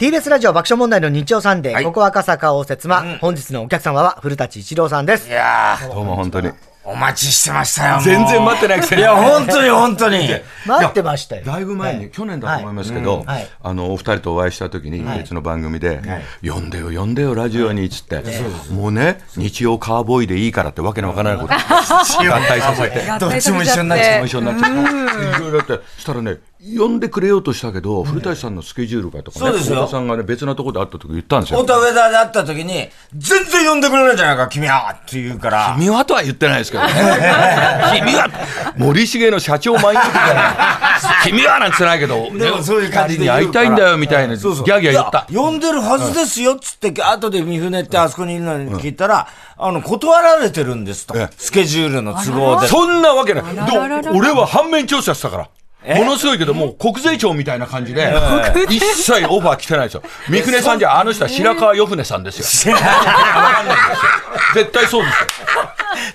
TBS ラジオ爆笑問題の日曜サンデー、はい。ここ赤坂応接間、本日のお客様は古舘一郎さんです。い。やー、どうも本当に。お待ちしてましたよ。もう。全然待ってないくせに。いや、本当に本当に。待ってましたよ。だいぶ前に、はい。去年だと思いますけど、はい。あのお二人とお会いした時に別の番組で、呼んでよ呼んでよラジオにっつって、もうね日曜カーボーイでいいからってわけのわからないこと。合体させて。どっちも一緒になっちゃう。一緒になっちゃったいろいろやって。したらね呼んでくれようとしたけど、古舘さんのスケジュールがとかねそうですよ太田さんがね別なところで会った時言ったんですよ本当は上田で会った時に、全然呼んでくれないじゃないか、君はって言うから。君はとは言ってないですけどね。君は、森重の社長前に言って君はなんつってないけど、でもそういう感じで会いたいんだよみたいなギャーギャー言った。呼んでるはずですよっつって、後で三船ってあそこにいるのに聞いたら、あの、断られてるんですとええ。スケジュールの都合で。そんなわけない。で俺は反面調査したから。ものすごいけど、もう国税庁みたいな感じで、一切オファー来てないですよ。三船さんじゃ、あの人は白川よ船さんですよ。絶対そうですよ。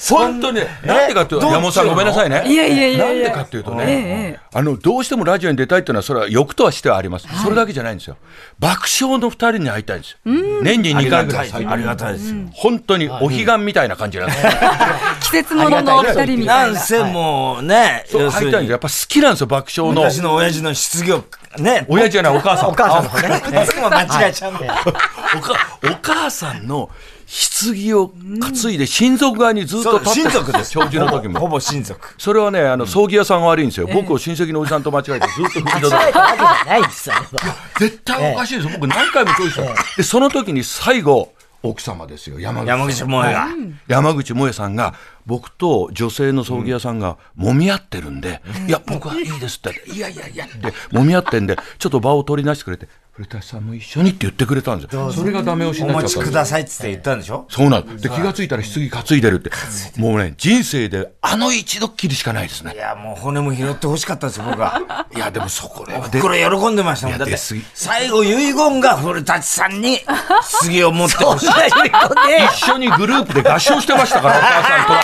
本当にね、なんでかっていうと、山本さんごめんなさいね。いやいやいやなんでかっていうとね、あの、どうしてもラジオに出たいっていうのは、それは欲とはしてはあります。それだけじゃないんですよ。爆笑の二人に会いたいんですよ。年に2回ぐらいありがたいですよ。本当にお彼岸みたいな感じなんですよ。季節もののお二人みたな。ないんせもうね、会いたいんですよ。やっぱ好きなんですよ、爆笑の。昔の親父の失業、ね。親父じゃない、お母さん。お母さんの方ね。いつも間違えちゃうお母さんの 棺を担いで親族側にずっと立って親族です。長寿の時も。ほぼほぼ親族。それはね、あの、葬儀屋さんが悪いんですよ。僕を親戚のおじさんと間違えてずっと踏み間違えたわけじゃないですよ。絶対おかしいですよ。僕何回も注意した。で、その時に最後、奥様ですよ、山口。山口萌えが。山口萌えさんが、僕と女性の葬儀屋さんが揉み合ってるんで、いや、僕はいいですって、いやいやいやって、揉み合ってんで、ちょっと場を取り出してくれて、古舘さんも一緒にって言ってくれたんですよ。それがダメ押しにお持ちくなっちゃったんですよださいっつって言ったんでしょ？そうなんです。で、気がついたら棺担いでるって。もうね、人生であの一度っきりしかないですねい。や、もう骨も拾ってほしかったですよ、僕は。いや、でもそこでこれ喜んでましたもん。だって最後遺言が古舘さんに 杉を持ってほしい。一緒にグループで合唱してましたから、お母さんとは。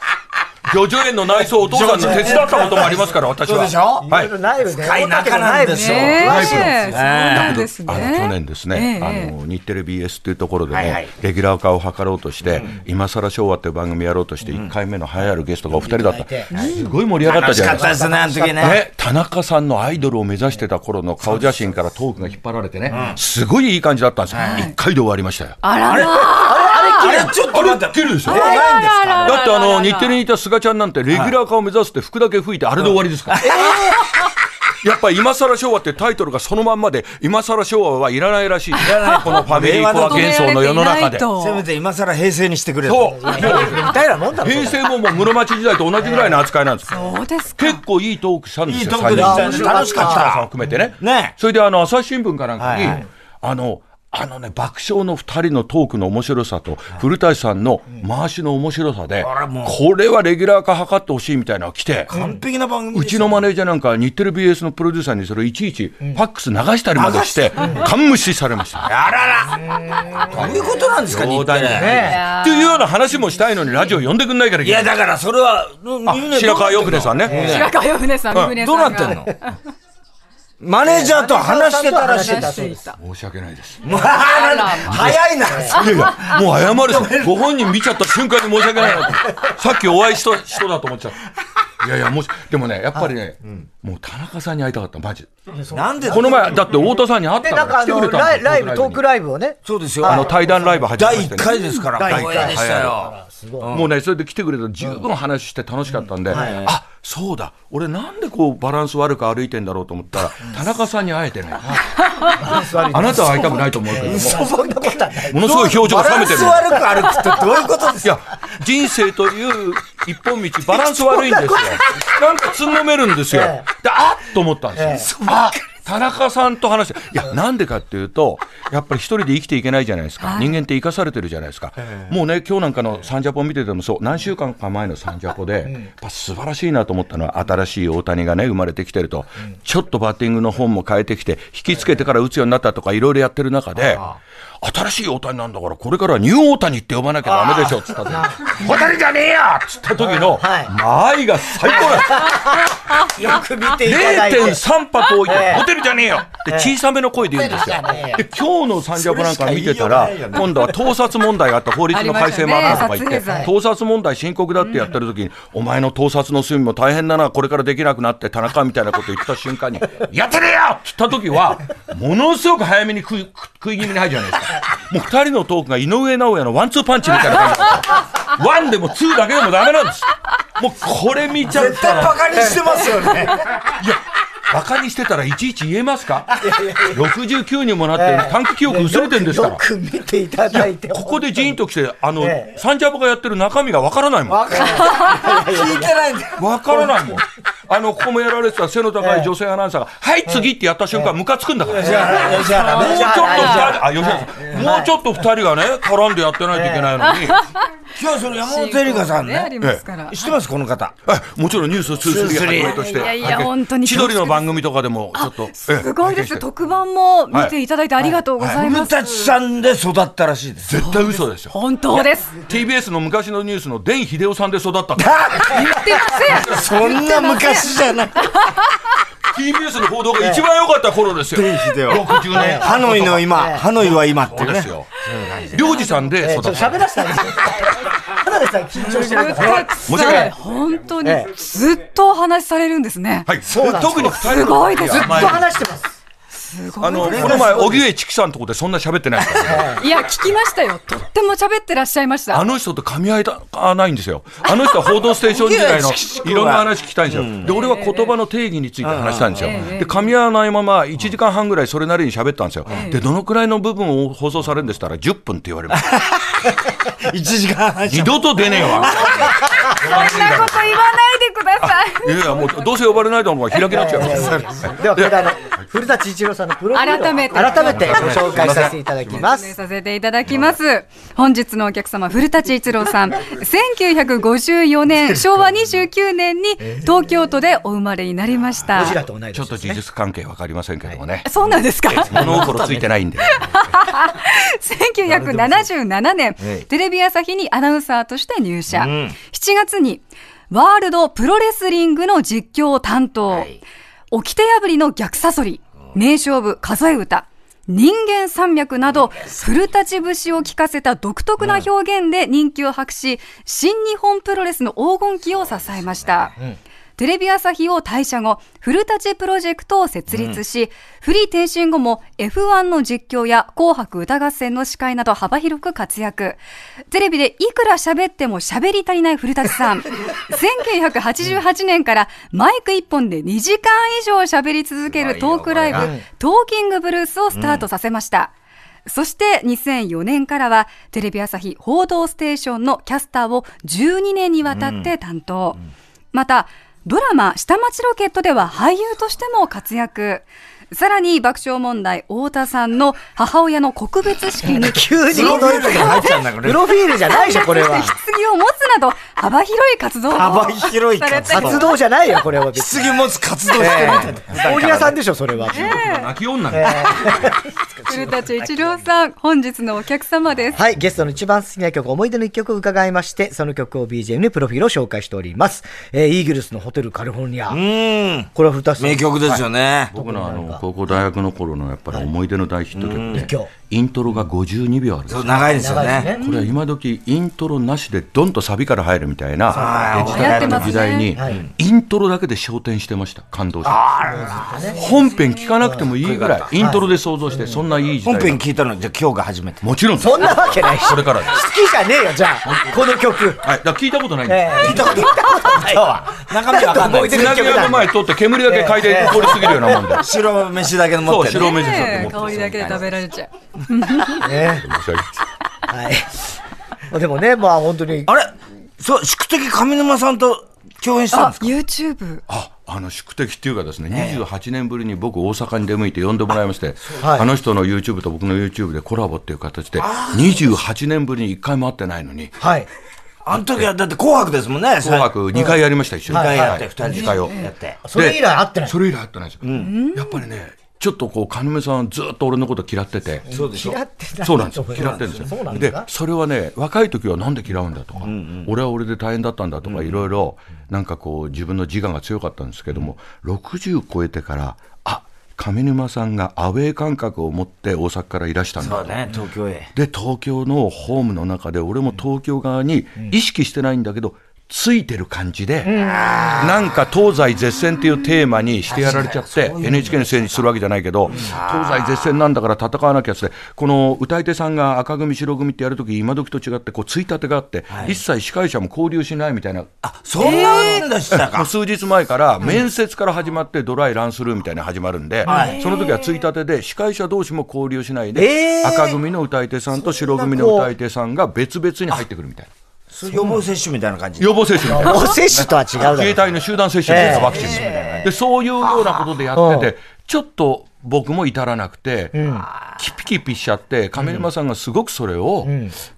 叙々苑の内装をお父さんの手伝ったこともありますから、私は。そうでしょ？はい。ライブで。深い仲なんですよね詳しいえ、そうなんですあの去ね。年ですね、ええあの日テレ BS っていうところでね、レギュラー化を図ろうとして、今更昭和っていう番組やろうとして、1回目の栄えあるゲストがお二人だった、すごい盛り上がった楽しじゃないですか。かったですね、あの時ね。ね、田中さんのアイドルを目指してた頃の顔写真からトークが引っ張られてね、すごいいい感じだったんですよ、1回で終わりましたよ。あらまあ。あれ、ちょっと待って。切るでしょもうないんですかだってあの日テレにいた菅ちゃんなんてレギュラー化を目指すって服だけ吹いてあれで終わりですか？ら。やっぱり今更昭和ってタイトルがそのまんまで、今更昭和はいらないらしい。このファミリーコア幻想の世の中で。そせめて今更平成にしてくれと。う。みたいなもんだろ。平成ももう室町時代と同じぐらいの扱いなんです。そうですか。結構いいトークしたんですよ。いいトークでしたね。楽しかっ設楽さん。含めてね。ねそれであの朝日新聞かなんかに、あの、あのね、爆笑の二人のトークの面白さと、古舘さんの回しの面白さで、これはレギュラー化図ってほしいみたいなのが来て、完璧な番組うちのマネージャーなんか日テレ BS のプロデューサーにそれをいちいちファックス流したりまでして、ガン無視されました。あらら。どういうことなんですか、日テレ。っていうような話もしたいのにラジオ呼んでくんないからいい。や、だからそれは、あ白川よくねさんね。白川よ船さん、船さんどうなってんの？マネージャーと話してたらしい申し訳ないです。もう早いな。いやいや、もう謝る。ご本人見ちゃった瞬間に申し訳ないなと。さっきお会いした人だと思っちゃった。いやいや、もし、でもね、やっぱりね、もう田中さんに会いたかった、マジで。なんでこの前、だって太田さんに会っで、たから来てくれたんですよライブ、トークライブをね。そうですよ。あの対談ライブ始めま第1してね。回ですから。第一回光栄でしたよ。もうね、それで来てくれたら十分話して楽しかったんで、あそうだ、俺なんでこうバランス悪く歩いてんだろうと思ったら、田中さんに会えてね。あなたは会いたくないと思うけども、そんなことはない。ものすごい表情が冷めてる。バランス悪く歩くってどういうことですいや、人生という一本道、バランス悪いんですよ。なんかつんのめるんですよ。えで、あっと思ったんですよ。あ田中さんと話して、いや、なんでかっていうと、やっぱり一人で生きていけないじゃないですか。人間って生かされてるじゃないですか。もうね、今日なんかのサンジャポ見ててもそう、何週間か前のサンジャポで、やっぱ素晴らしいなと思ったのは、新しい大谷がね、生まれてきてると、ちょっとバッティングの本も変えてきて、引きつけてから打つようになったとか、いろいろやってる中で、新しい大谷なんだから、これからはニュー大谷って呼ばなきゃダメでしょっつった時大谷じゃねえよっつった時の、はい。間合いが最高だ。よく見ていただいて。0.3泊置いええ。て、ホテルじゃねえよ。って小さめの声で言うんですよ。で、今日のサンジャポなんか見てたら、今度は盗撮問題があった法律の改正もあったとか言って盗撮問題深刻だってやってる時に、お前の盗撮の隅も大変だな、これからできなくなって田中みたいなこと言った瞬間に、やってねえよって言った時は、ものすごく早めに食い食い気味に入るじゃないですか。もう二人のトークが井上尚弥のワンツーパンチみたいな感じ。ワンでもツーだけでもダメなんです。もうこれ見ちゃったら絶対バカにしてますよね。いや、バカにしてたらいちいち言えますか ?69 にもなって短期記憶薄れてんですから。よく見ていただいて。ここでジーンと来て、あの、ええサンジャポがやってる中身がわからないもん。聞いてないんだよ。わからないもん。あの、ここもやられてた背の高い女性アナウンサーが、はい、次ってやった瞬間、ムカつくんだから。もうちょっと二人、あ、吉田さん、もうちょっと二人がね、絡んでやってないといけないのに、今日その山本エリカさんあね。りますから。知ってますこの方。えもちろんニュース2、3はじめとして、いやいや本当に千鳥の番組とかでも、ちょっと、すごいです。特番も見ていただいてありがとうござい古ます。舘さんで育ったらしいです。絶対嘘ですよ。本当です。TBS の昔のニュースの伝秀夫さんで育ったって。言ってません。そんな昔じゃない。TBS の報道が一番良かった頃ですよ。伝秀夫60年。ハノイの今、ハノイは今ってす。よ。領事さんでらせてあげて。ただでさえ緊張してるから。申し訳ない本当にえずっとお話しされるんですね。はい。うなんです特に二人のすごいですずっと話してます。あの、この前、荻上チキさんのとこでそんな喋ってないか？らね。いや、聞きましたよ。とっても喋ってらっしゃいました。あの人と噛み合いがないんですよ。あの人は報道ステーション時代のいろんな話聞きたいんですよ。で、俺は言葉の定義について話したいんですよ。で、噛み合わないまま1時間半ぐらいそれなりに喋ったんですよ。で、どのくらいの部分を放送されるんでしたら10分って言われました。1時間半二度と出ねえわ。そんなこと言わないでください。いやいや、もうどうせ呼ばれないと思うから開きなっちゃう。では、古舘一郎さんのプロフィールを改めて改めてご紹介させていただきます。させていただきます。本日のお客様、古舘一郎さん。1954年、昭和29年に東京都でお生まれになりましたちょっと事実関係わかりませんけどもね。そうなんですか？物心ついてないんで。1977年、テレビ朝日にアナウンサーとして入社。7月に、ワールドプロレスリングの実況を担当。掟破りの逆サソリ、名勝負数え歌、人間山脈など、古舘節を聞かせた独特な表現で人気を博し、新日本プロレスの黄金期を支えました。テレビ朝日を退社後、古舘プロジェクトを設立し、フリー転身後も F1 の実況や紅白歌合戦の司会など幅広く活躍。テレビでいくら喋っても喋り足りない古舘さん。1988年からマイク一本で2時間以上喋り続けるトークライブ、トーキングブルースをスタートさせました。そして2004年からはテレビ朝日報道ステーションのキャスターを12年にわたって担当。また、ドラマ下町ロケットでは俳優としても活躍。さらに爆笑問題太田さんの母親の告別式に 急にプロフィールが入っちゃうんだこれプロフィールじゃないでしょ、これは。棺を持つなど幅広い活動を幅広い活動て活動じゃないよ、これは別に。次持つ活動してるんだよ。大宮さんでしょ、それは。泣き女みたいな。古舘一郎さん本日のお客様ですはい、ゲストの一番好きな曲、思い出の一曲を伺いまして、その曲を BGM にプロフィールを紹介しております。えー、イーグルスのホテルカリフォルニア。うん。これは古舘さん。名曲ですよね。僕のあの高校大学の頃のやっぱり思い出の大ヒット曲って、はいイントロが52秒ある。んですそう長いですよね。ね。これは今時イントロなしでドンとサビから入るみたいなデジタルの時代にイントロだけで焦点してました。感動して本編聞かなくてもいいぐらいイントロで想像してそんないい時代本編聞いたのじゃあ今日が初めて。もちろんそんなわけないし。それからです。好きじゃねえよ、じゃあ。この曲。はい、だから聞いたことないんです。えー聞いたことない。中身わかんない。つなぎ屋の前通って煙だけ嗅いで通り過ぎるようなもんで白飯だけの持そうってね。白目でしょってねえ思って香りだけで食べられちゃうね申し訳ないはい。でもね、まあ本当に。あれ？そう、宿敵上沼さんと共演したんあですか？YouTube ああの宿敵っていうかですね、28年ぶりに僕、大阪に出向いて呼んでもらいまして、はいあの人の YouTube と僕の YouTube でコラボっていう形で、28年ぶりに1回も会ってないのに、はい。あの時はだって紅白ですもんね。紅白2回やりました、一緒に。二回やって、はい二人で二回を。やって。それ以来会ってない。それ以来会ってないですよ。やっぱりね、ちょっとこう、金目さんずっと俺のこと嫌ってて。そうでしょ？嫌ってそうなんですよ。嫌ってるんですよ。でそれはね若い時はなんで嫌うんだとか、俺は俺で大変だったんだとか、いろいろなんかこう自分の自我が強かったんですけども、60超えてからあ上沼さんがアウェー感覚を持って大阪からいらしたんだと。そうね、東京へ。で東京のホームの中で俺も東京側に意識してないんだけど、ついてる感じで、なんか東西絶戦っていうテーマにしてやられちゃって、NHK のせいにするわけじゃないけど、東西絶戦なんだから戦わなきゃって、この歌い手さんが赤組、白組ってやるとき、今時と違って、こう、ついたてがあって、一切司会者も交流しないみたいな、あ、そんなんでしたか。数日前から面接から始まってドライランスルーみたいなの始まるんで、その時はついたてで司会者同士も交流しないで、えー。赤組の歌い手さんと白組の歌い手さんが別々に入ってくるみたいな。予防接種みたいな感じ。予防接種みたいな。お接種とは違う自衛隊の集団接種です、ワクチンで。そういうようなことでやってて、ちょっと僕も至らなくて、キピキピしちゃって、上沼さんがすごくそれを、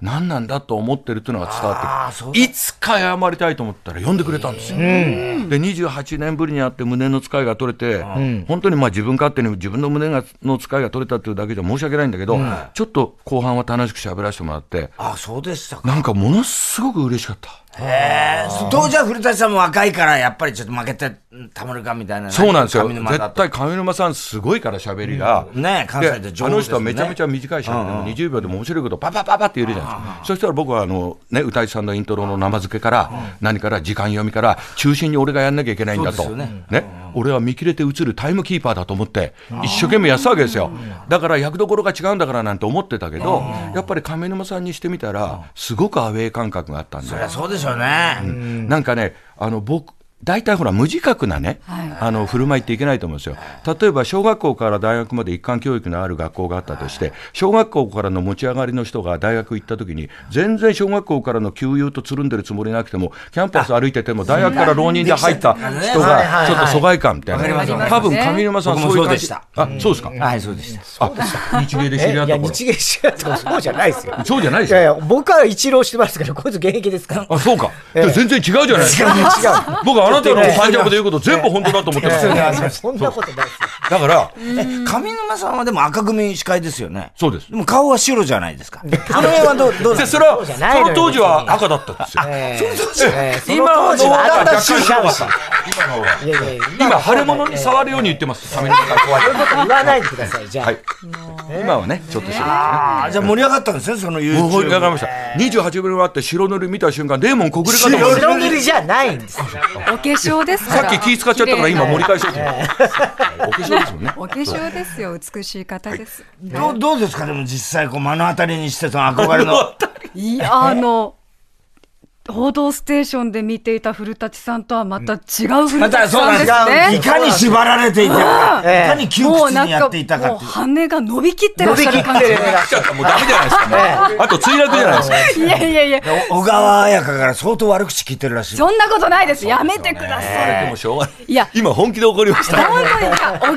何なんだと思ってるっていうのが伝わって、いつか謝りたいと思ったら呼んでくれたんですよ。で、28年ぶりに会って胸の使いが取れて、本当にまあ自分勝手に自分の胸がの使いが取れたっていうだけじゃ申し訳ないんだけど、ちょっと後半は楽しく喋らせてもらって、あ、そうでしたか。なんかものすごく嬉しかった。へえ。当時は古舘さんも若いから、やっぱりちょっと負けてたまるかみたいな。そうなんですよ。絶対上沼さんすごいから喋りが。ね関西で上手ですねあの人はめちゃめちゃ短い喋りでも20秒でも面白いことパパパパって言えるじゃないですか。そしたら僕はあの、ね、歌い手さんのイントロの生付けから、何から時間読みから、中心に俺がやんなきゃいけないんだと。ねね。俺は見切れて映るタイムキーパーだと思って、一生懸命やってたわけですよ。だから役どころが違うんだからなんて思ってたけど、やっぱり上沼さんにしてみたら、すごくアウェー感覚があったんでそ。りゃそうでしょうね。なんかね、あの僕、大体ほら、無自覚なね、あの振る舞いっていけないと思うんですよ。例えば、小学校から大学まで一貫教育のある学校があったとして、小学校からの持ち上がりの人が大学行った時に、全然小学校からの給油とつるんでるつもりなくても、キャンパス歩いてても、大学から浪人で入った人が、ちょっと疎外感みたいな。多分、上沼さんそういう感じそうでした。あ、そうですか。はい、そうでした。あ、日芸で知り合った頃。日芸知らとかそうじゃないですよ。そうじゃないでしょ。いやいや、僕は一浪してますけど、こいつ現役ですから。あ、そうか。で全然違うじゃないですか。違う。僕はあなたの三着で言うこと全部本当だと思ってますよ。そんなことないですよ。だから、上沼さんはでも赤組司会ですよね。そうですでも顔は白じゃないですか。あの辺はどう、どうで、それは、そうじゃないのよその当時は赤だったんですよ。えーえーその今の当時はった。今の方が。いやいやいや今、腫れ物に触るように言ってます。上沼さん怖い。言わないでください、じゃあ。はい。今はね、ちょっと白ですね。あじゃあ盛り上がったんですね、その YouTube。盛り上がりました。28分あって白塗り見た瞬間、デーモン小暮かと思って。白塗りじゃないんです粧ですから。さっき気使っちゃったから今盛り返しようと思って。お化粧ですもんね。お化粧ですよ、美しい方です。どうどうですか？でも実際こう目の当たりにしてその憧れの。いや、あの、報道ステーションで見ていた古舘さんとはまた違う古また舘さんですそうなんですか。いね。かに縛られていたか、いかに窮屈にやっていたかもう。羽が伸びきってらっしゃる感じ。伸びきってる来ちゃったらもうダメじゃないですかね。あと墜落じゃないですか。いやいやいや、小川彩香から相当悪口聞いてるらしい。そんなことないです。やめてください。でもしょうがない。いや今本気で怒りました。本当に、いや小川さん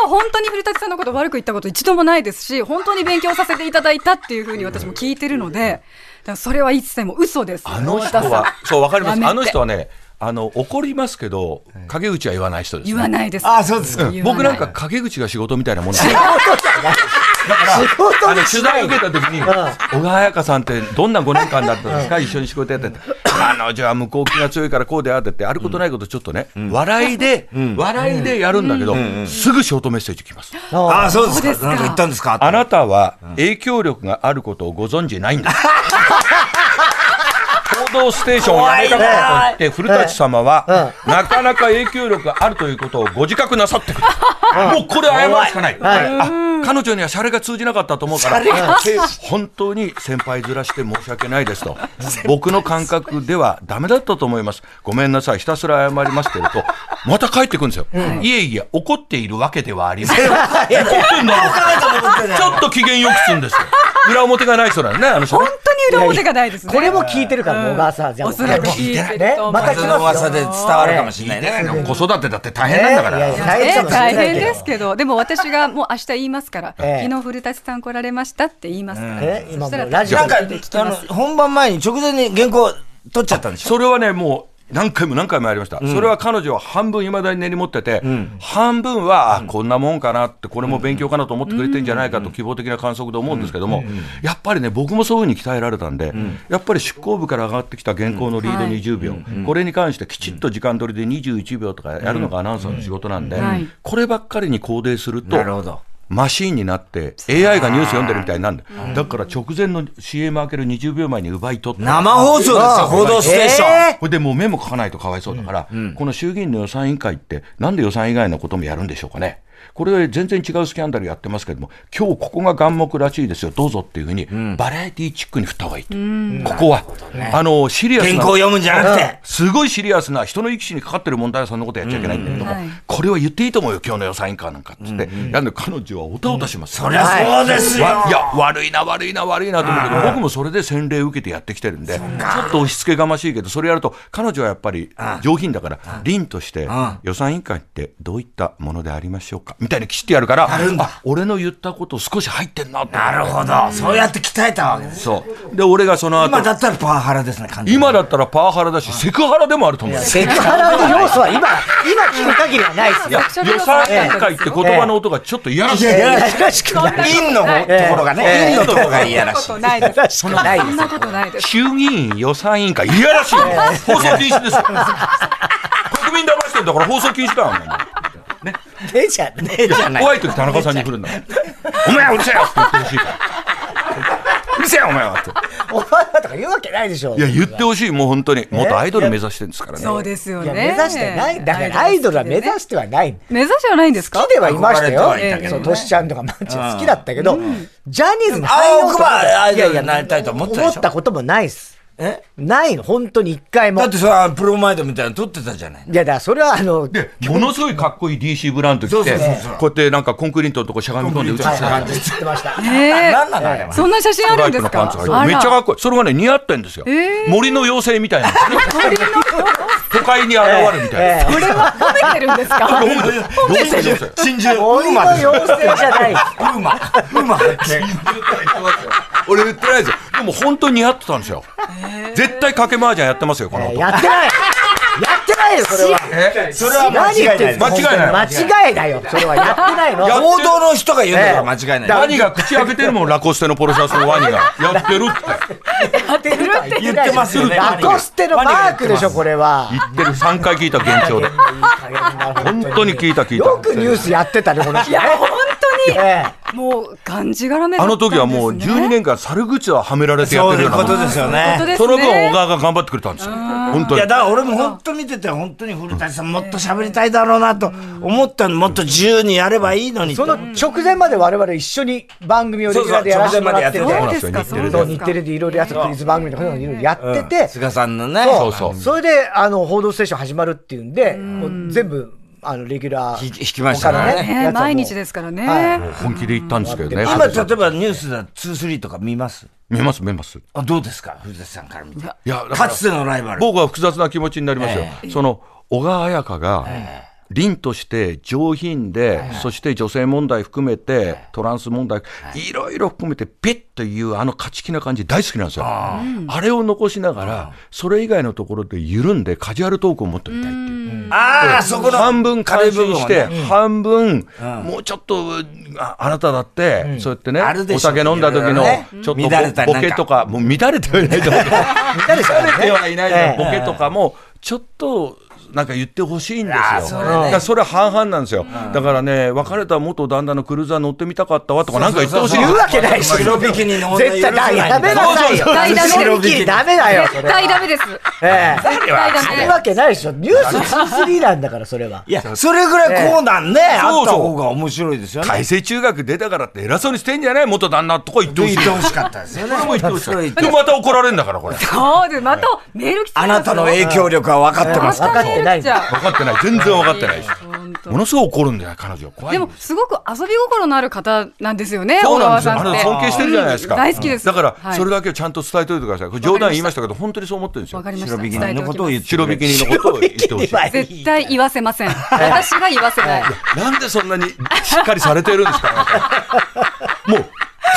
は本当に古舘さんのこと悪く言ったこと一度もないですし、本当に勉強させていただいたっていうふうに私も聞いてるので、だそれは一切も嘘です。あの人は、そう、わかります。あの人はね、あの、怒りますけど、陰口は言わない人です、ね。言わないです。あそうですか僕なんか陰口が仕事みたいなもんなんです仕事あの取材受けた時に、小川彩香さんってどんな5年間だったんですか、一緒に仕事やってて、彼女は向こう気が強いからこうであってって、あることないことちょっとね、笑いで、笑いでやるんだけど、すぐショートメッセージ来ます。ああ、そうですか。そうですかなんか言ったんですか？あなたは影響力があることをご存知ないんだ。報道ステーションをやめたからといって、古舘様は、なかなか影響力があるということをご自覚なさってくる。もうこれ謝るしかない。あ彼女にはシャレが通じなかったと思うから、本当に先輩ずらして申し訳ないですと。僕の感覚ではダメだったと思います。ごめんなさい、ひたすら謝りますけれど、また帰ってくるんですよ。いえいえ、怒っているわけではありません。怒ってんだろちょっと機嫌よくするんですよ。裏表がない人なんね、あの人ね。本当に裏表がないですね。これも聞いてるから、小川さん。じゃあおそらく聞いてねまた来噂で伝わるかもしれないね。子育てだって大変なんだから。大変ですけど、でも私がもう明日言いますから、ええ。昨日古舘さん来られましたって言います。から、え今ラジオなんか、であの、本番前に直前に原稿取っちゃったんでしょ？それはね、もう、何回も何回もやりました、それは彼女は半分いまだに根に持ってて、半分は、あこんなもんかなって、これも勉強かなと思ってくれてんじゃないかと、希望的な観測で思うんですけども、やっぱりね、僕もそういうふうに鍛えられたんで、やっぱり出航部から上がってきた原稿のリード20秒、これに関してきちっと時間取りで21秒とかやるのがアナウンサーの仕事なんで、はい。こればっかりに肯定するとな、るほど。マシーンになって、AI がニュース読んでるみたいになるん。だ、だから直前の CM 開ける20秒前に奪い取って。生放送ですよ、報道ステーション。えこれでもうメモ書かないとかわいそうだから、この衆議院の予算委員会って、なんで予算以外のこともやるんでしょうかね。これ全然違うスキャンダルやってますけども、今日ここが眼目らしいですよ、どうぞっていうふうに、バラエティチックに振った方がいいと。ここは、あの、シリアスな原稿。読むんじゃなくて。すごいシリアスな人の生き死にかかってる問題はそんなことやっちゃいけないんだけども、はいこれは言っていいと思うよ、今日の予算委員会なんかっつって、やるの彼女はおたおたします、そりゃそうですよ。わいや、悪いな、悪いな、悪いなと思うけど、僕もそれで洗礼を受けてやってきてるんで、ちょっと押し付けがましいけど、それやると、彼女はやっぱり上品だから、凛として、予算委員会ってどういったものでありましょうか？みたいにきちっとやるから、あ俺の言ったこと少し入ってんなてなるほど。そうやって鍛えたわけです。そう。で、俺がその後今だったらパワハラですね、今だったらパワハラだし、セクハラでもあると思う。セクハラの要素は今、今聞く限りはないですよ。予算委員会って言葉の音がちょっといやらしい。いやいやらしくない。陰のところがね、陰のところがいやらしい。そんなことないです。衆議院予算委員会、いやらしい。放送禁止ですよ。国民騙してんだから放送禁止だよ。ねじゃねえじゃない。怖い時田中さんに来るんだ。お前はうるせえよって言ってほしいから。うるせえよお前はって。お前はとか言うわけないでしょ。いや、言ってほしい。もう本当に。元アイドル目指してるんですからね。そうですよね。目指してない。だからアイドルは目指してはない。目指してはないんですか？好きではいましたよそう、トシちゃんとかマッチ好きだったけど、ジャニーズにあ入ろうと奥歯アイドルいやいやになりたいと思ったでしょ思ったこともないっす。え？ないの、本当に一回も。いだってそれはプロマイドみたいなの撮ってたじゃない。や、だからそれはあの、で、ものすごいかっこいい DC ブランド着て、こうやってなんかコンクリートのとこしゃがみ込んで映してた感じ。知ってました。えなの。そんな写真あるんですか？めっちゃかっこいい。それがね、似合ってんですよ。森の妖精みたいな。都会に現れるみたいな。これは褒めてるんですか？褒めてる。真珠、森の妖精じゃない。ウ馬。馬って。俺言ってないですよ。でも本当に似合ってたんですよ。絶対掛け麻雀やってますよ、この男。やってない やってないよ、それは。それは間違いない。間違いない間違いだよ。それはやってないの。やっ報道の人が言うんだから間違いない。ワニが口開けてるもん、ラコステのポロシャツのワニが。やってるって。やってるとは言言ってますよねラコステのマークでしょ、これは。言ってる3回聞いた現状で。本当に聞いた聞いよくた。ニュースやってたね、この人もう、がんじがらめだあったんですねの時はもう12年間猿口ははめられてやってるようなもんいうことですよね。その分小ね。川が頑張ってくれたんですよ。本当にいや、。だから俺も本当見てて、本当に古舘さんもっと喋りたいだろうなと思ったの、もっと自由にやればいいのにと。その直前まで我々一緒に番組をレギュラーでやらせてもらってて、そうそうそうですか、そうそう日ですか。テレでいろいろやつクイズ番組とかそういうのいろいろやってて、菅さんのね。そうそう。それで、あの、報道ステーション始まるっていうんで、もう全部、あの、レギュラー。引き引きましたからねね毎日ですからね。はい本気で言ったんですけどね。今、例えばニュースだ、2、3とか見ます？見ます見ます。あどうですか？古舘さんから見て。いや、だかつてのライバル。僕は複雑な気持ちになりますよ。その、小川彩香が、凛として上品で、そして女性問題含めて、トランス問題、い。ろいろ含めて、ピッというあの勝ち気な感じ大好きなんですよ。あれを残しながら、それ以外のところで緩んでカジュアルトークを持ってみたいっていう。ああ、そこの。半分軽軽いして、い部分はね。半分、もうちょっと、ああなただって、そうやってねある、でお酒飲んだ時のちょっとボケとか、もう乱れてはいないと思う。乱れてはいないボケとかも、ちょっと、なんか言ってほしいんですよ。それねだからそれは半々なんですよ。だからね、別れた元旦那のクルーザー乗ってみたかったわとかなんか言ってほしい言うわけないし。白ビキニの女絶対だ、やめなさいよ。白ビキニダメだよ、そ絶。対ダメです。ええ。絶対ダメ。そうわけないでしょ。ニュース23なんだから、それは。いや、それぐらいこうなんね、あそうそうった方が面白いですよね。改正中学出たからって偉そうにしてんじゃない？元旦那とか言ってほしい。言ってほしかったですよね。も言ってほしい。それ言ってで、また怒られるんだから、これ。そうです。またメール来てあなたの影響力は分かってます分かってないじゃ分かってない。全然分かってないものすごい怒るんだよ、彼女。怖いんでも、すごく遊び心のある方なんですよね、小そうなんですよ。川さんって。あれ尊敬してるじゃないですか。大好きです。だから、はいそれだけをちゃんと伝えておいてください。これ冗談言いましたけど、本当にそう思ってるんですよわ。かりました。白ビキニのことを言って白ビキニのことを言ってほしい。絶対言わせません。私が言わせない。なんでそんなにしっかりされてるんですか、もう、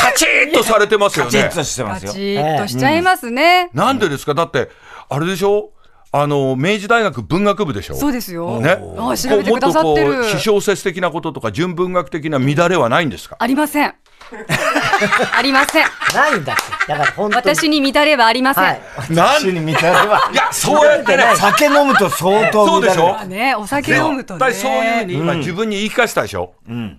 カチッとされてますよねカチッ。としてますよ。カチッとしちゃいますね。なんでですか？だって、あれでしょ？あの、明治大学文学部でしょ？そうですよ。ね。あ調べてくださってこうもっとこうる。詩小説的なこととか、純文学的な乱れはないんですか？ありません。ありません。ないんだって。だから本当に。私に乱れはありません。はい。なん一緒に見たれば。いや、そうやってね、酒飲むと相当そうでしょ？まあね、お酒飲むとね。絶対そういうふうに今自分に言い聞かせたでしょ、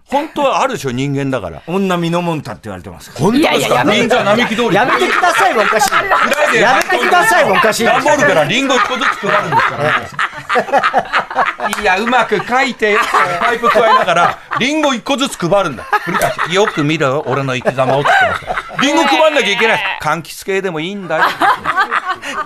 本当はあるでしょ人間だから。女身のもんたって言われてます。本当ですか？いやいややめて忍者並木通り。やめてくださいもおかしい。やめてくださいもおかしい。段ボールからリンゴ一個ずつ配るんですから。いや、うまく書いて、パイプ加えながら、リンゴ一個ずつ配るんだ。よく見ろ、俺の生き様をって言ってました。リンゴ配んなきゃいけない。柑橘系でもいいんだよ。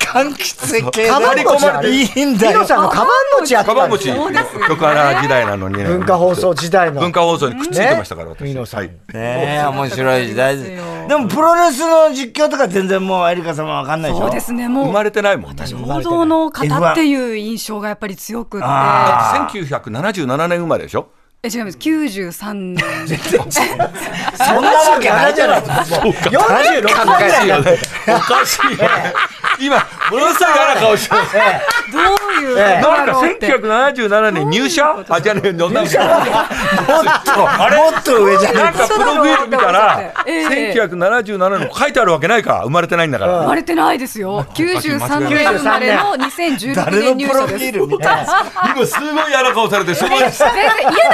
柑橘系カバン持ちあれいいんだよヒロ。さんのカバン持ちやってカバン持ち、たんですよ。曲穴時代なのにね。文化放送時代の。文化放送にくっついてましたから、私。ミノさんはい。ねえ、面白い時代です。でも、プロレスの実況とか全然もう、エリカ様わかんないでしょ？そうですね、もう。生まれてないもんね。報道の方っていう印象がやっぱり強くって。あ1977年生まれでしょ？え、違います。93年。そんなわけないじゃないですか。46お歳かしいよね。おかしいよね。今、ものすごい嫌な顔してます。どういうなんかだろうって。1977年入社あ、じゃねえ、なんかもっと、あれもっと上じゃなんかプロフィール見たら、ええ1977年書いてあるわけないか、生まれてないんだから。生まれてないですよ。93年生まれの2016誰の年入社です。プロフィール見たんですか今すごい嫌な顔されて、すごい。嫌な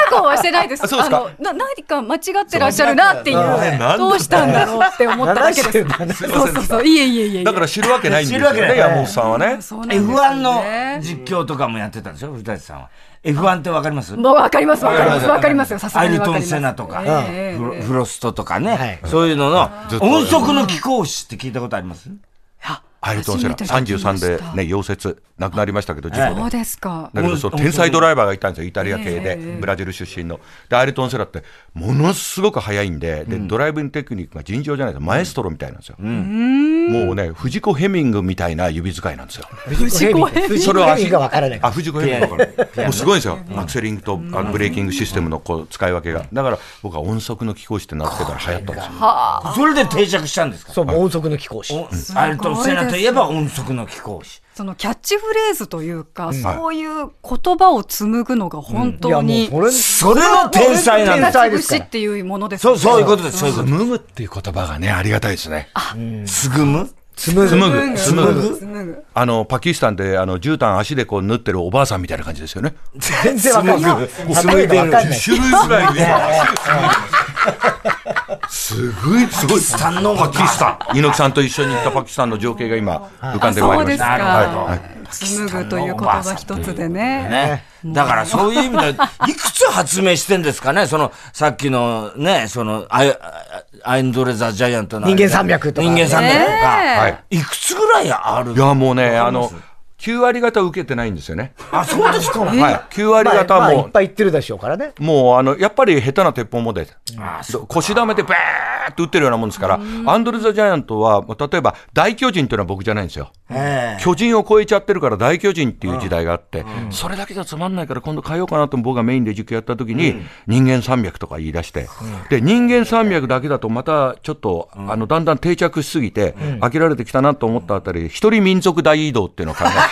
顔はしてないです。あそうですかのな何か間違ってらっしゃるなっていうどうしたんだろうって思っただけです。77そうそうそう。いえいえいえ。だから知るわけないんですよね、知るわけない山本さんはね。そうなんですよ F1 のね実況とかもやってたんでしょ？古舘さんは。F1 ってわかります？もうわかりますわかりますわかりますよ。さすがアイルトン・。セナとか、ええフロストとかね、はいそういうのの音速の貴公子って聞いたことあります？アイルトン・セナ、33でね、溶接、亡くなりましたけど、事故でそう。ですか。だけど、そう、うん天才ドライバーがいたんですよ、イタリア系で、ブラジル出身の。で、アイルトン・セラって、ものすごく速いんで、で、ドライビングテクニックが尋常じゃないですマエストロみたいなんですよ。もうね、藤子ヘミングみたいな指使いなんですよ。藤子ヘミ藤それは子ヘミがわからない。あ、藤子ヘミングわかる。もうすごいんですよ。アクセリングとあのブレーキングシステムのこう使い分けが。だから、僕は音速の貴公子って名付けたら流行ったんですよ。それで定着したんですか？そう、音速の貴公子。おアイルトン・セナといえば音速の貴公子。そのキャッチフレーズというか、そういう言葉を紡ぐのが本いや、もう当にそれ、それの天才なん天だ。才ですから。節っていうものですそう、そういうことです、そういうこ紡ぐっていう言葉がね、ありがたいですね。と。つぐ？む紡ぐ。紡ぐ。紡ぐ？あの、パキスタンで、あの、絨毯足でこう縫ってるおばあさんみたいな感じですよね。全然わかんない。紡いでるわかんない。種類ぐらいね。すごい、すごい。パキスタンのパキスタン。猪木さんと一緒に行ったパキスタンの情景が今、浮かんでまいりました。そうですかはいはい紡ぐという言葉一つでね。ね。だからそういう意味で、いくつ発明してんですかね？その、さっきのね、その、アイアインドレ・ザ・ジャイアントの。人間山脈とか人間山脈とか。ねはい。いくつぐらいあるいや、もうね、あの、9割方受けてないんですよね。あ、そうですか。はい。9割まあまあいっ方もぱい言ってるでしょうからね。う、もう、あの、やっぱり下手な鉄砲もで、腰溜めてバーッと撃ってるようなもんですから、アンドレ・ザ・ジャイアントは、例えば、大巨人っていうのは僕じゃないんですよ。ええ巨人を超えちゃってるから大巨人っていう時代があって、それだけじゃつまんないから今度変えようかなと僕がメインで塾やった時に、人間山脈とか言い出して、で、人間山脈だけだとまたちょっと、あの、だんだん定着しすぎて、飽きられてきたなと思ったあたり、一人民族大移動っていうのを考えて、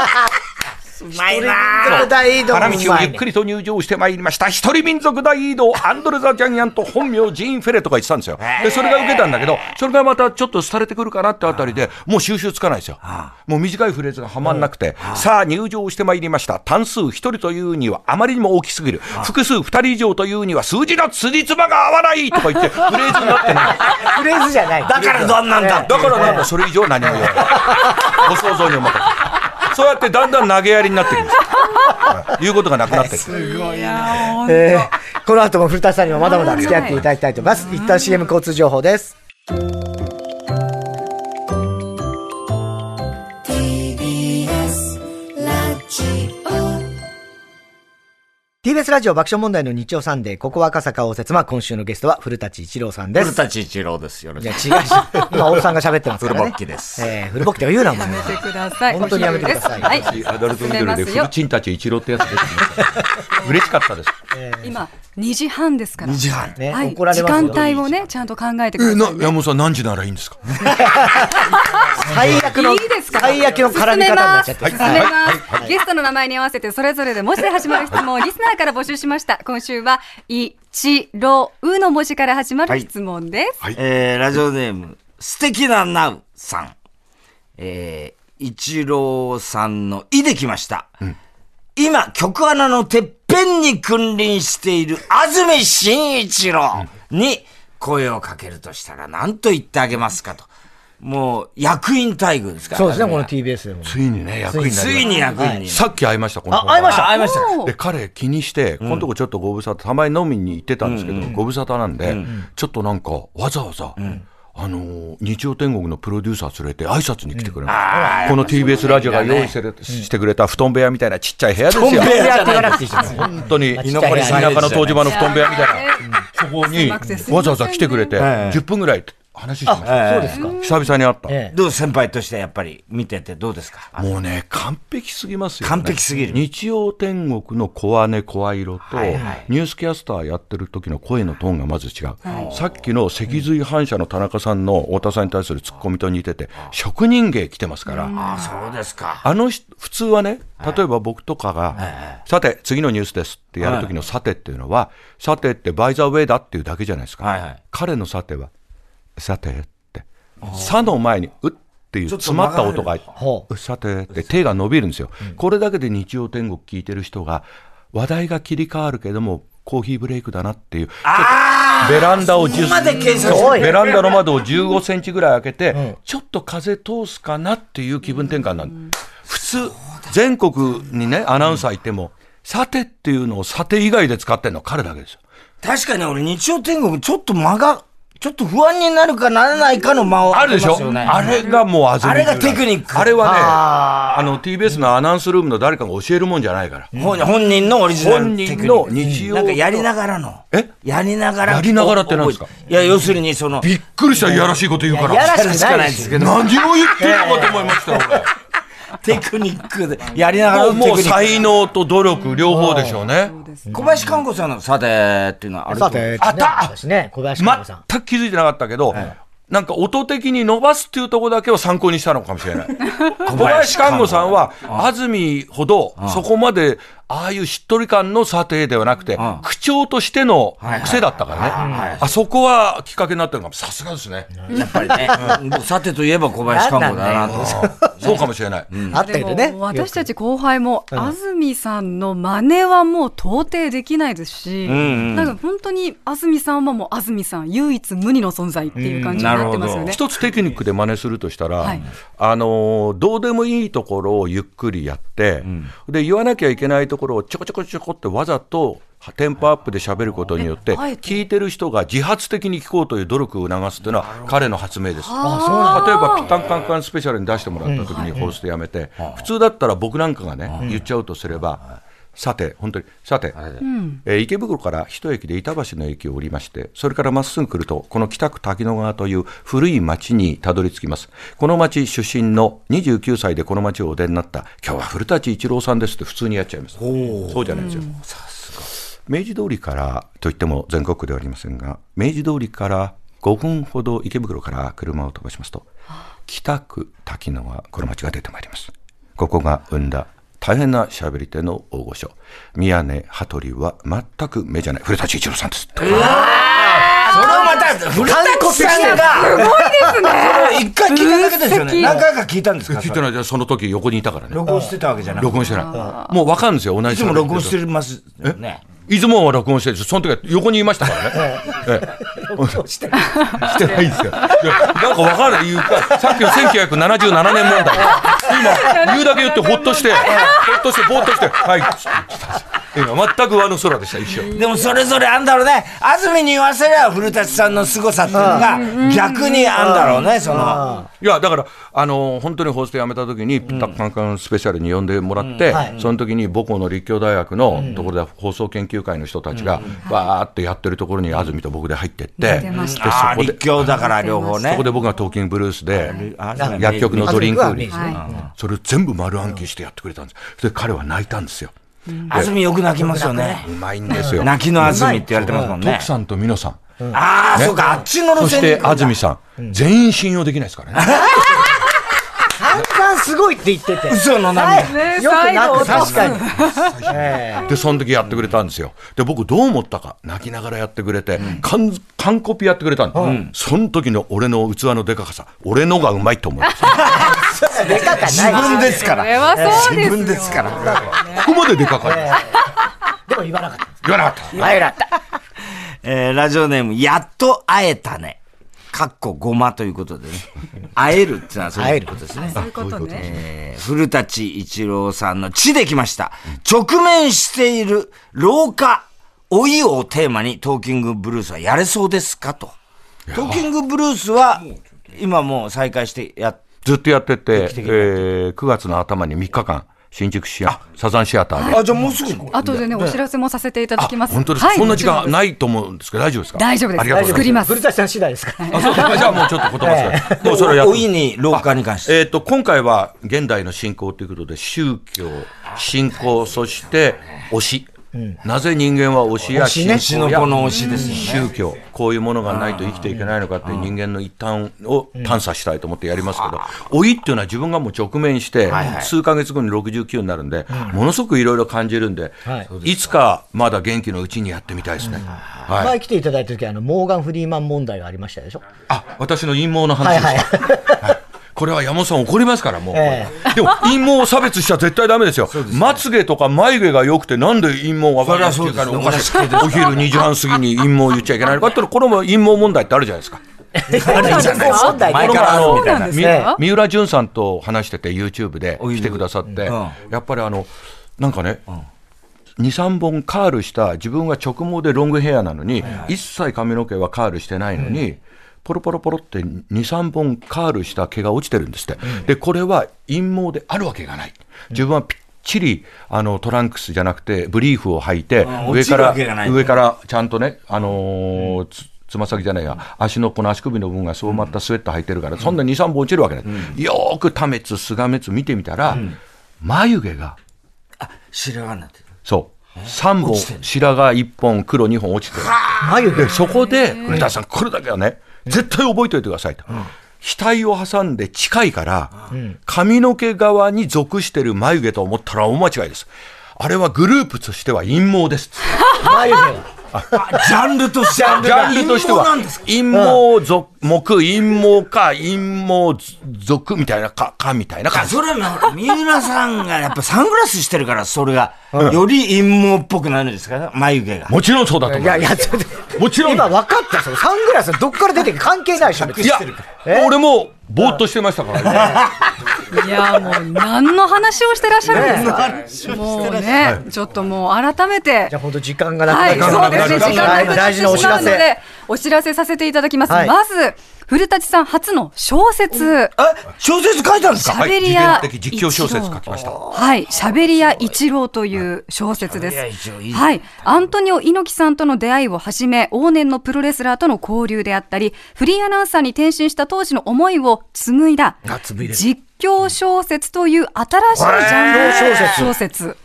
うまいな大移動花道をゆっくりと入場してまいりました。一人民族大移動、アンドレ・ザ・ジャイアント、本名ジーン・フェレとか言ってたんですよ。で、それが受けたんだけど、それがまたちょっと廃れてくるかなってあたりで、もう収集つかないですよ。もう短いフレーズがはまんなくて、さあ入場してまいりました。単数一人というにはあまりにも大きすぎる。複数二人以上というには数字の辻褄が合わないとか言って、フレーズになってない。フレーズじゃない。だからどんなんだだからなんだ、それ以上何も言わない。ご想像にお任せ。そうやってだんだん投げやりになってくるんですい言うことがなくなってくる。えーこの後も古田さんにもまだまだ付き合っていただきたいと思います。一旦 CM 交通情報です。TBS ラジオ爆笑問題の日曜サンデー、ここは赤坂応接間、今週のゲストは古舘一郎さんです。古舘一郎です。よろいや、しく。違うし、今、大さんが喋ってますからね。フルボッキですえー、フルボッキとか言うな、もうや。めてください。本当にやめてくださいはい。アダルトミドルで進めますよフルチンたち一郎ってやつ出てきました。嬉しかったです。今、2時半ですから。2時半。ね、はい、怒られ時ますよ間帯をね、ちゃんと考えてくえ、なださい、、ね。山本さん何時ならいいんですか？最悪の、いいですか？最悪の絡み方になっちゃってゲストの名前に合わせてそれぞれで文字で始まる質問をリスナーから募集しました。今週は、い、ち、ろ、うの文字から始まる質問です。えー、ラジオネーム、素敵なナウさん。えー、一郎さんのいできました。今、曲穴のてっぺんに君臨している安住紳一郎に声をかけるとしたら何と言ってあげますかと。もう、役員待遇ですからそうですね、この TBS でも。ついにね、役員についに役員に。さっき会いました、このあ、会いました。会いました。で彼気にして、このとこちょっとご無沙汰たまに飲みに行ってたんですけど、ご無沙汰なんで、ちょっとなんかわざわざ、あのー日曜天国のプロデューサー連れて挨拶に来てくれました、この TBS ラジオが用意してるしてくれた布団部屋みたいなちっちゃい部屋ですよ。布団部屋やって言わなくていいですよ。本当に田舎の湯治場の布団部屋みたいな。そこにわざわざ来てくれて、10分ぐらい話してました、そうですか。久々に会った、ええ。どう先輩としてやっぱり見ててどうですか？もうね、完璧すぎますよ、ね。完璧すぎる。日曜天国の小姉、小色と、はいはい。ニュースキャスターやってる時の声のトーンがまず違う。さっきの脊髄反射の田中さんの太田さんに対するツッコミと似てて、職人芸来てますから。あ、そうですか。あの人、普通はね、例えば僕とかが、さて、次のニュースですってやる時のさてっていうのは、さてってバイザーウェイだっていうだけじゃないですか。はいはい。彼のさては、さてって、さの前に、うっていう詰まった音がさてって手が伸びるんですよ。これだけで日曜天国聞いてる人が、話題が切り替わるけども、コーヒーブレイクだなっていう。ベランダを10そこまで計算すごいベランダの窓を15センチぐらい開けて、ちょっと風通すかなっていう気分転換なんで普通、全国にね、アナウンサーいても、さてっていうのをさて以外で使ってるのは彼だけですよ。確かに俺日曜天国ちょっと間が、ちょっと不安になるかならないかの間をあるでしょ？空けますよね。あれがもうあずみあれがテクニック。あれはね、あの TBS のアナウンスルームの誰かが教えるもんじゃないから。本本人のオリジナル本テクニック。人の日曜なんかやりながらの。え？やりながら。やりながらって何ですか？いや、要するにその、びっくりした。いやらしいこと言うから。やらしくやらしくないいですすけど、何を言ってるのかと思いましたよ、俺。テクニックで、やりながらもう。才能と努力両方でしょうね。小林看護さんのさてっていうのはあれさて、あった私ね、小林佳子さん。全く気づいてなかったけど、なんか音的に伸ばすっていうところだけを参考にしたのかもしれない。小林看護さんは、安住ほど、そこまで、ああいうしっとり感の査定ではなくて、口調としての癖だったからね。あそこはきっかけになってるのかも。さすがですね。やっぱりね、うん。さてといえば小林看護だなと。そう。かもしれない。あったけどねでも。私たち後輩も、安住さんの真似はもう到底できないですし、なんか本当に安住さんはもう安住さん、唯一無二の存在っていう感じになってますよね。一つテクニックで真似するとしたら、はい。あのーどうでもいいところをゆっくりやって、で言わなきゃいけないところをちょこちょこちょこってわざとテンポアップで喋ることによって、聞いてる人が自発的に聞こうという努力を促すというのは彼の発明です。あ例えば、ピタンカンカンスペシャルに出してもらった時にホストやめて、普通だったら僕なんかがね、言っちゃうとすれば、さて、本当に、さて、えー池袋から一駅で板橋の駅を降りまして、それからまっすぐ来ると、この北区滝野川という古い町にたどり着きます。この町出身の29歳でこの町をお出になった、今日は古舘一郎さんですって普通にやっちゃいます。そうじゃないですよ。明治通りからといっても全国区ではありませんが、明治通りから5分ほど池袋から車を飛ばしますと、北区滝野川、この町が出てまいります。ここが生んだ大変な喋り手の大御所。宮根羽鳥は全く目じゃない。古舘一郎さんです。それをまた、古舘さんが、すごいですね。一回聞いただけですよね。何回か聞いたんですか？聞いてないじゃあその時横にいたからね。録音してたわけじゃなくて。録音してない。もうわかるんですよ、同じいつも録音してますよね。いつもは録音してるその時は横にいましたからね。ええしてないですよ。なんかわかる言うか、さっきの1977年問題。今、言うだけ言ってほっとして、ほっとして、ぼーっとして、はい。今全く上の空でした、一緒。でもそれぞれあんだろうね。安住に言わせりゃ古舘さんの凄さっていうのが逆にあんだろうね、その。いや、だから、あの、本当にホスト辞めた時に、ピッタカンカンスペシャルに呼んでもらって、その時に母校の立教大学のところで放送研究会の人たちが、わーってやってるところに安住と僕で入ってって、で、そああ、こで立、教だから両方ね。そこ。で僕がトーキングブルースで、あ薬局のドリンク売り、はそれを全部丸暗記してやってくれたんです。で、彼は泣いたんですよ。安住よく泣きますよね。うまいんですよ。泣きの安住って言われてますもんね徳。さんと美濃さん。ああ、そうか、あっちの路そして安住さん、全員信用できないですからね。散々すごいって言ってて。嘘の涙。はいよくなく確かに。えで、その時やってくれたんですよ。で、僕どう思ったか、泣きながらやってくれて、完完コピやってくれたんです。その時の俺の器のでかさ、俺のがうまいと思います。えでかかない。自分ですから。自分ですから。ここまででかかった。でも言わなかった。言わなかった。言わなかった。えーラジオネーム、やっと会えたね。かっこごまということでね。会えるってのはそういうことですね。そういうことね。えー古舘一郎さんの地できました。直面している老化、老いをテーマにトーキングブルースはやれそうですかと。トーキングブルースは、今もう再開してやっずっとやってて、えー9月の頭に3日間、新宿シア、サザンシアターで。あ、じゃあもうすぐ。後でね、お知らせもさせていただきます。本当ですか、はい。そんな時間ないと思うんですけど、大丈夫ですか？大丈夫です。ありがとうござい作ります。古舘さん次第ですか？じゃあもうちょっと言葉です。もうそれはやっに老化に関して。えっ、と、今回は現代の信仰ということで、宗教、信仰、そして推し。なぜ人間は推しや信仰や宗教、こういうものがないと生きていけないのかっていう人間の一端を探査したいと思ってやりますけど、老いっていうのは自分がもう直面して、数ヶ月後に69になるんで、ものすごくいろいろ感じるんで、はい。いつかまだ元気のうちにやってみたいですね。はい。前来ていただいた時あの、モーガン・フリーマン問題がありましたでしょ？あ、私の陰謀の話はいですか。はい。これは山本さん怒りますから、もう。えでも、陰謀を差別しちゃ絶対ダメですよ。まつげとか眉毛が良くて、なんで陰謀が分からないっていうか、お昼2時半過ぎに陰謀を言っちゃいけない。のかって、これも陰謀問題ってあるじゃないですか。じゃない問題。前からあるみたいな。三浦淳さんと話してて、YouTube で来てくださって、うん。やっぱりあの、なんかね、2、3本カールした、自分は直毛でロングヘアなのに、一切髪の毛はカールしてないのに、ポロポロポロって2、3本カールした毛が落ちてるんですって。で、これは陰謀であるわけがない。自分はぴっちりあのトランクスじゃなくて、ブリーフを履いて、上から、上からちゃんとね、あのーつつま先じゃないや、足のこの足首の部分がそうまったスウェット履いてるから、そんな2、3本落ちるわけない。よーく多滅、すが滅見てみたら、眉毛が、白髪になってる。そう、3本、白髪1本、黒2本落ちてる。眉毛で、そこで、古田さん、これだけはね、絶対覚えておいてくださいと。額を挟んで近いから、髪の毛側に属してる眉毛と思ったら大間違いです。あれはグループとしては陰謀です。眉毛は。ジャンルとして。ジジャンルとしては、陰謀属、目、陰謀か、陰謀属みたいな、か、か、みたいな感じ。それは、三浦さんがやっぱサングラスしてるから、それが、より陰謀っぽくなるんですか？ね、眉毛が。もちろんそうだと思う。いやいや、ちょっともちろん。今分かったそのサングラスどっから出てきて関係ないでしょ、いや、俺も、ぼーっとしてましたからね。いや、もう、何の話をしてらっしゃるんですか？もうね、ちょっともう改めてじゃ。あ本当時間がなくはい、なりましたそうですね。時間なくなってしまうの大事なお知らせ。で、お知らせさせていただきます。はいまず、古舘さん初の小説。え小説書いたんですか？しゃべり屋はい実況小説書きました。はい、しゃべり屋一郎という小説です。はい、アントニオ猪木さんとの出会いをはじめ、往年のプロレスラーとの交流であったり、フリーアナウンサーに転身した当時の思いを紡いだ実況小説という新しいジャンル小説。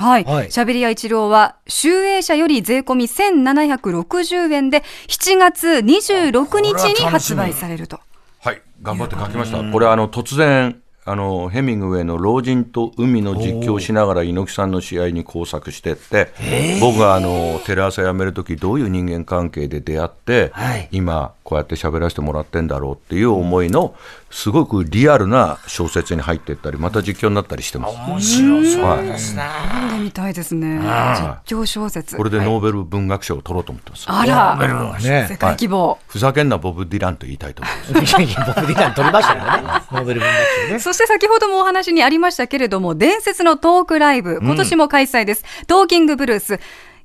はい。はいしゃべり屋一郎は、集英社より税込み1760円で、7月26日に発売されると。はい、頑張って書きました。これ、あの、突然、あの、ヘミングウェイの老人と海の実況をしながら猪木さんの試合に工作してって、僕があの、テレ朝辞めるときどういう人間関係で出会って、はい今、こうやって喋らせてもらってんだろうっていう思いのすごくリアルな小説に入っていったり、また実況になったりしてます。面白そうですね。読んでみたいですね。実況小説。これでノーベル文学賞を取ろうと思ってます。あら、ね世界規模。ふざけんなボブ・ディランと言いたいと思います。いやいや僕ディラン取りましたけどね。ノーベル文学賞ね。そして先ほどもお話にありましたけれども、伝説のトークライブ、今年も開催です。トーキングブルース。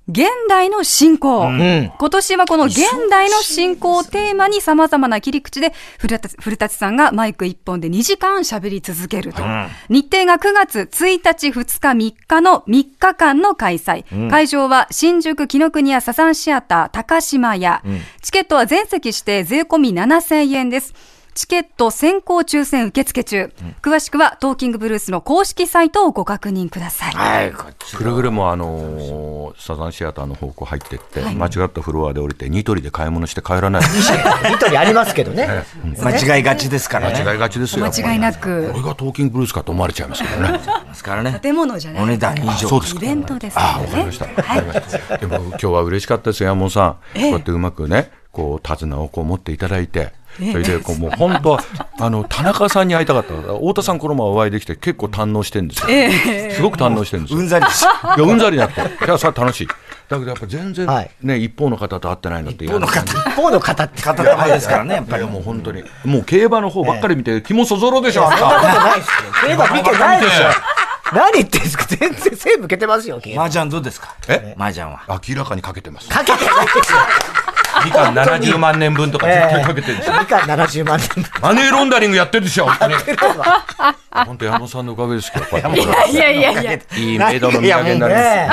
現代の進行、今年はこの現代の進行をテーマに様々な切り口で古舘さんがマイク一本で2時間喋り続けると、日程が9月1日、2日、3日の3日間の開催、会場は新宿紀ノ国屋サザンシアター高島屋、チケットは全席指定税込み7000円ですチケット先行抽選受付中。詳しくはトーキングブルースの公式サイトをご確認ください。はい、こっちくれぐれもあのーサザンシアターの方向入ってって、間違ったフロアで降りて、ニトリで買い物して帰らない。ニトリありますけどね。間違いがちですからね。間違いがちですよ。間違いなくこれがトーキングブルースかと思われちゃいますけどね。ですからね。建物じゃない。お値段以上。そうですか。イベントですああ、からねわかりました。わかりました。でも今日は嬉しかったですよ、山本さん。こうやってうまくね、こう手綱をこう持っていただいて。それでこうもう本当はあの田中さんに会いたかった太田さんこの前お会いできて結構堪能してるんですよ、すごく堪能してるんですよ。うんざりし。いやうんざりなくて。いやそれは楽しい。だけどやっぱ全然はい。ね、一方の方と会ってないのって一方の方。一方の方って。片玉ですからね、やっぱり。もう本当に。もう競馬の方ばっかり見て気もそぞろでしょあんそんなことたないですよ。競馬見てないでしょ。何言ってんですか。全然背向けてますよ、競馬。麻雀どうですか？え？麻雀は。明らかにかけてます。かけてないですよ。みかん70万年分とか絶対かけてるんですよみかん70万年マネーロンダリングやってるでしょ本当に本当山本さんのおかげですけどこうやいやいやいや。いいメイドの見かけになりますね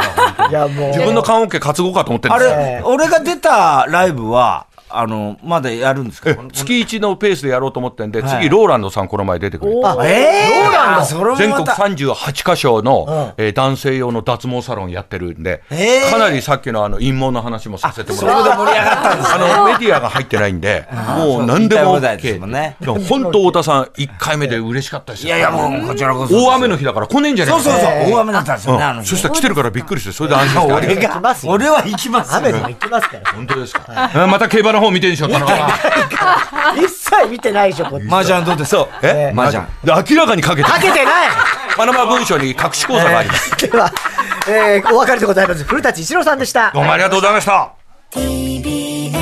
いや、もう。自分の棺桶担ごうかと思ってるんあですよ。れ、俺が出たライブは、あの、まだやるんですか？え月1のペースでやろうと思ってんで、次、ローランドさん、この前出てくれて、あええローランドそれも全国また38カ所の、えー男性用の脱毛サロンやってるんで、えーかなりさっきのあの陰謀の話もさせてもらって。そこで盛り上がったんですあのメディアが入ってないんで、もう何でも OK ね。でも本当、太田さん、1回目で嬉しかったですよ。いやいや、もう、こちらこそ。大雨の日だから来ねえんじゃねえかそうそうそう、大雨だったんですよね、あの日。うんそしたら来てるからびっくりして、それで安心してありが俺行きますよ俺は行きますよ。雨でも行きますから。本当ですか？え また競馬の方見てんでしょ、田中さん。一切見てないでしょ、こっち。麻雀どうです？かえ？麻雀。明らかにかけてるかけてないパナマ文書に隠し口座があります。では、えー、お別れでございます。古舘一郎さんでした。どうもありがとうございました。TBS